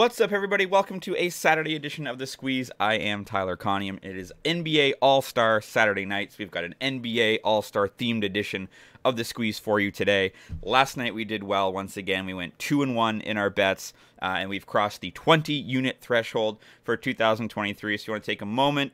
What's up, everybody? Welcome to a Saturday edition of The Squeeze. I am Tyler Conium. It is NBA All Star Saturday nights. We've got an NBA All Star themed edition of The Squeeze for you today. Last night we did well once again. We went 2 and 1 in our bets, uh, and we've crossed the 20 unit threshold for 2023. So you want to take a moment,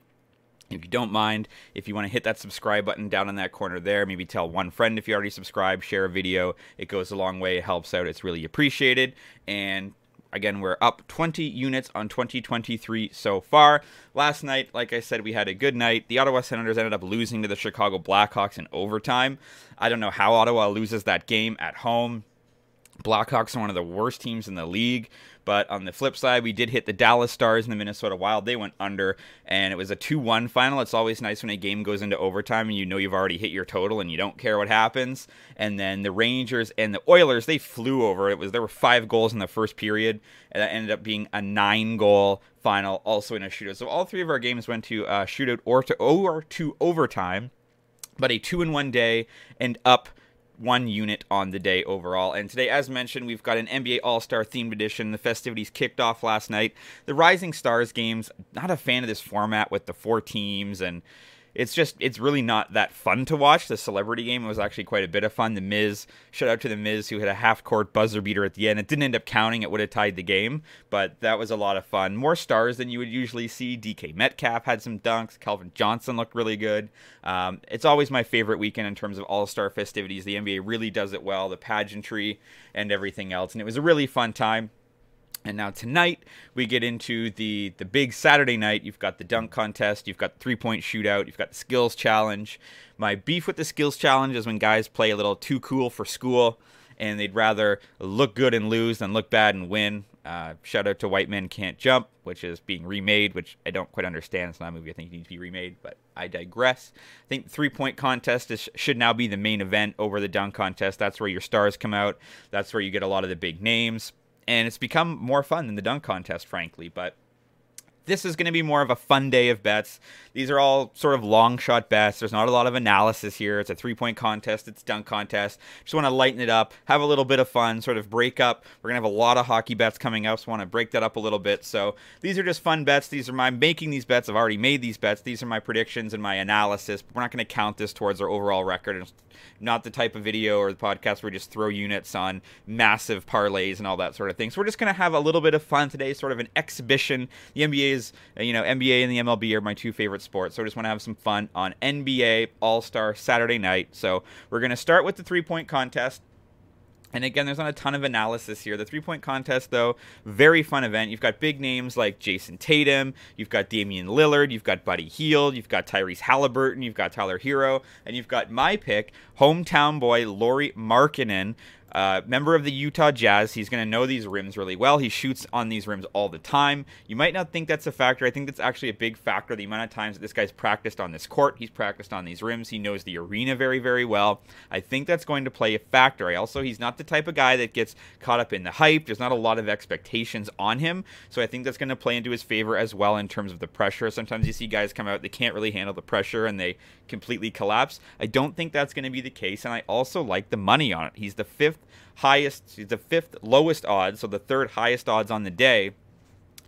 if you don't mind, if you want to hit that subscribe button down in that corner there, maybe tell one friend if you already subscribed, share a video. It goes a long way, it helps out, it's really appreciated. And Again, we're up 20 units on 2023 so far. Last night, like I said, we had a good night. The Ottawa Senators ended up losing to the Chicago Blackhawks in overtime. I don't know how Ottawa loses that game at home. Blackhawks are one of the worst teams in the league. But on the flip side, we did hit the Dallas Stars and the Minnesota Wild. They went under, and it was a 2 1 final. It's always nice when a game goes into overtime and you know you've already hit your total and you don't care what happens. And then the Rangers and the Oilers, they flew over. It was There were five goals in the first period, and that ended up being a nine goal final, also in a shootout. So all three of our games went to uh, shootout or to, or to overtime, but a 2 in 1 day and up one unit on the day overall. And today, as mentioned, we've got an NBA All Star themed edition. The festivities kicked off last night. The Rising Stars games, not a fan of this format with the four teams and it's just it's really not that fun to watch. The celebrity game was actually quite a bit of fun. The Miz, shout out to the Miz who had a half court buzzer beater at the end. It didn't end up counting. It would have tied the game, but that was a lot of fun. More stars than you would usually see. DK Metcalf had some dunks. Calvin Johnson looked really good. Um, it's always my favorite weekend in terms of all star festivities. The NBA really does it well. The pageantry and everything else, and it was a really fun time. And now tonight we get into the the big Saturday night. You've got the dunk contest, you've got the three point shootout, you've got the skills challenge. My beef with the skills challenge is when guys play a little too cool for school, and they'd rather look good and lose than look bad and win. Uh, shout out to White Men Can't Jump, which is being remade, which I don't quite understand. It's not a movie I think it needs to be remade, but I digress. I think the three point contest is, should now be the main event over the dunk contest. That's where your stars come out. That's where you get a lot of the big names and it's become more fun than the dunk contest, frankly. But this is going to be more of a fun day of bets. These are all sort of long shot bets. There's not a lot of analysis here. It's a three point contest, it's dunk contest. Just want to lighten it up, have a little bit of fun, sort of break up. We're going to have a lot of hockey bets coming up, so want to break that up a little bit. So these are just fun bets. These are my making these bets. I've already made these bets. These are my predictions and my analysis. We're not going to count this towards our overall record. It's not the type of video or the podcast where we just throw units on massive parlays and all that sort of thing. So we're just going to have a little bit of fun today, sort of an exhibition. The NBA is, uh, you know, NBA and the MLB are my two favorite sports. So I just want to have some fun on NBA All Star Saturday night. So we're going to start with the three point contest. And again, there's not a ton of analysis here. The three point contest, though, very fun event. You've got big names like Jayson Tatum, you've got Damian Lillard, you've got Buddy Hield, you've got Tyrese Halliburton, you've got Tyler Herro, and you've got my pick, hometown boy Lauri Markkanen, uh, member of the Utah Jazz. He's going to know these rims really well. He shoots on these rims all the time. You might not think that's a factor. I think that's actually a big factor. The amount of times that this guy's practiced on this court, he's practiced on these rims. He knows the arena very, very well. I think that's going to play a factor. I also, he's not the type of guy that gets caught up in the hype. There's not a lot of expectations on him. So I think that's going to play into his favor as well in terms of the pressure. Sometimes you see guys come out, they can't really handle the pressure and they completely collapse. I don't think that's going to be the case. And I also like the money on it. He's the fifth highest, the fifth lowest odds, so the third highest odds on the day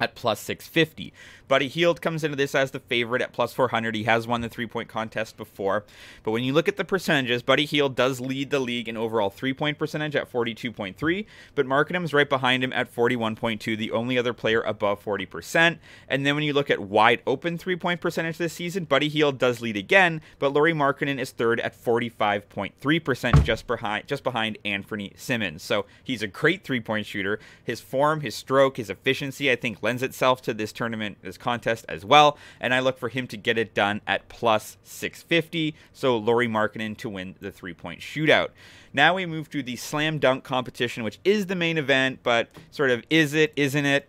at plus 650. Buddy Hield comes into this as the favorite at plus 400. He has won the three point contest before. But when you look at the percentages, Buddy Hield does lead the league in overall three point percentage at 42.3, but is right behind him at 41.2, the only other player above 40%. And then when you look at wide open three point percentage this season, Buddy Hield does lead again, but Lauri Markkanen is third at 45.3%, just behind just behind Anfernee Simons. So he's a great three point shooter. His form, his stroke, his efficiency, I think lends itself to this tournament, this contest as well. And I look for him to get it done at plus 650. So Lauri Markkanen to win the three point shootout. Now we move to the slam dunk competition, which is the main event, but sort of is it, isn't it?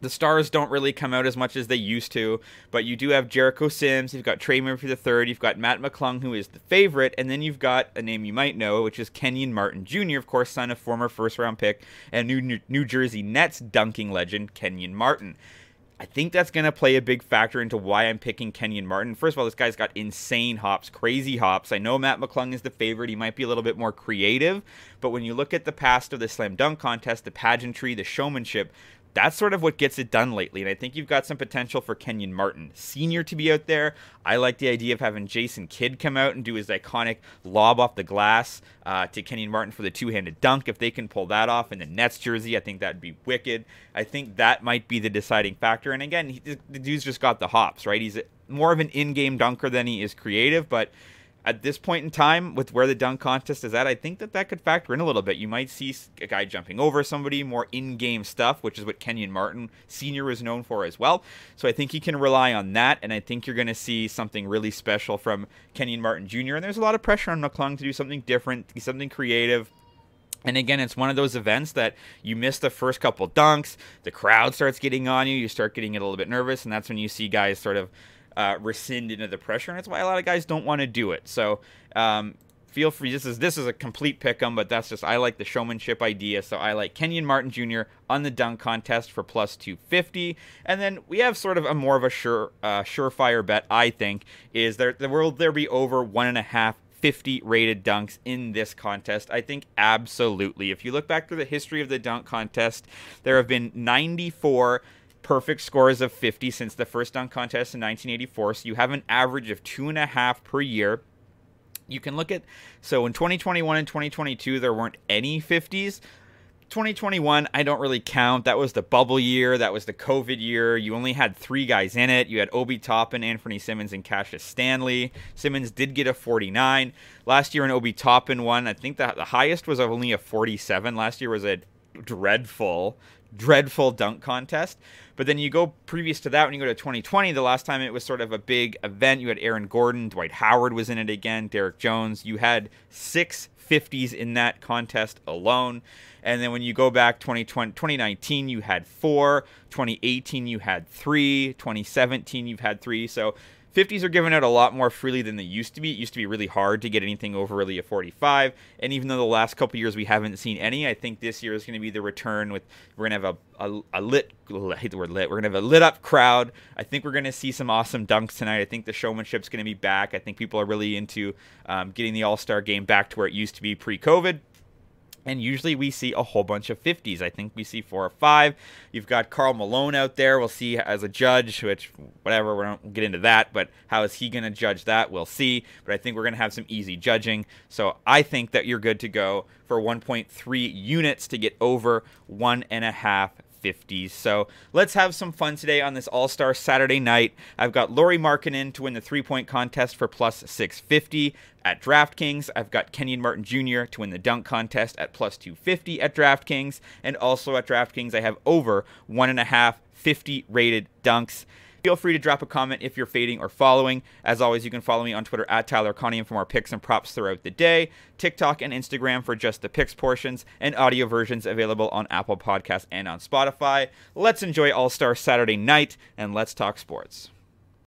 the stars don't really come out as much as they used to, but you do have Jericho Sims, you've got Trey Murphy III, you've got Mac McClung, who is the favorite, and then you've got a name you might know, which is Kenyon Martin Jr., of course, son of former first round pick and New, New Jersey Nets dunking legend Kenyon Martin. I think that's going to play a big factor into why I'm picking Kenyon Martin. First of all, this guy's got insane hops, crazy hops. I know Mac McClung is the favorite. He might be a little bit more creative, but when you look at the past of the slam dunk contest, the pageantry, the showmanship, that's sort of what gets it done lately. And I think you've got some potential for Kenyon Martin Sr. to be out there. I like the idea of having Jason Kidd come out and do his iconic lob off the glass uh, to Kenyon Martin for the two handed dunk. If they can pull that off in the Nets jersey, I think that'd be wicked. I think that might be the deciding factor. And again, he, the dude's just got the hops, right? He's more of an in game dunker than he is creative, but at this point in time, with where the dunk contest is at, I think that that could factor in a little bit. You might see a guy jumping over somebody, more in-game stuff, which is what Kenyon Martin Sr. is known for as well. So I think he can rely on that, and I think you're going to see something really special from Kenyon Martin Jr. And there's a lot of pressure on McClung to do something different, something creative. And again, it's one of those events that you miss the first couple dunks, the crowd starts getting on you, you start getting a little bit nervous, and that's when you see guys sort of uh, rescind into the pressure, and that's why a lot of guys don't want to do it. So um, feel free. This is this is a complete pick 'em, but that's just I like the showmanship idea. So I like Kenyon Martin Jr. on the dunk contest for plus 250, and then we have sort of a more of a sure uh, surefire bet. I think is there, there will there be over one and a half 50 rated dunks in this contest? I think absolutely. If you look back through the history of the dunk contest, there have been 94 perfect scores of 50 since the first dunk contest in 1984. So you have an average of two and a half per year. You can look at so in 2021 and 2022 there weren't any 50s. 2021 I don't really count. That was the bubble year. That was the COVID year. You only had three guys in it. You had Obi Toppin, Anfernee Simons, and Cassius Stanley. Simons did get a 49 last year, and Obi Toppin won. I think the highest was only a 47. Last year was a dreadful dreadful dunk contest. But then you go previous to that, when you go to 2020, the last time it was sort of a big event, you had Aaron Gordon, Dwight Howard was in it again, Derrick Jones. You had six 50s in that contest alone. And then when you go back 2020, 2019, you had four. 2018, you had three. 2017, you've had three. So 50s are given out a lot more freely than they used to be. It used to be really hard to get anything over really a 45. And even though the last couple years we haven't seen any, I think this year is going to be the return with we're going to have a, a, a lit, I hate the word lit, we're going to have a lit up crowd. I think we're going to see some awesome dunks tonight. I think the showmanship's going to be back. I think people are really into um, getting the All Star game back to where it used to be pre COVID. And usually we see a whole bunch of 50s. I think we see four or five. You've got Karl Malone out there. We'll see as a judge, which, whatever, we don't get into that. But how is he going to judge that? We'll see. But I think we're going to have some easy judging. So I think that you're good to go for 1.3 units to get over one and a half 50s. So let's have some fun today on this All Star Saturday night. I've got Lauri Markkanen to win the three point contest for plus 650 at DraftKings. I've got Kenyon Martin Jr. to win the dunk contest at plus 250 at DraftKings. And also at DraftKings, I have over one and a half 50 rated dunks. Feel free to drop a comment if you're fading or following. As always, you can follow me on Twitter at Tyler Conium for more picks and props throughout the day, TikTok and Instagram for just the picks portions, and audio versions available on Apple Podcasts and on Spotify. Let's enjoy All Star Saturday night and let's talk sports.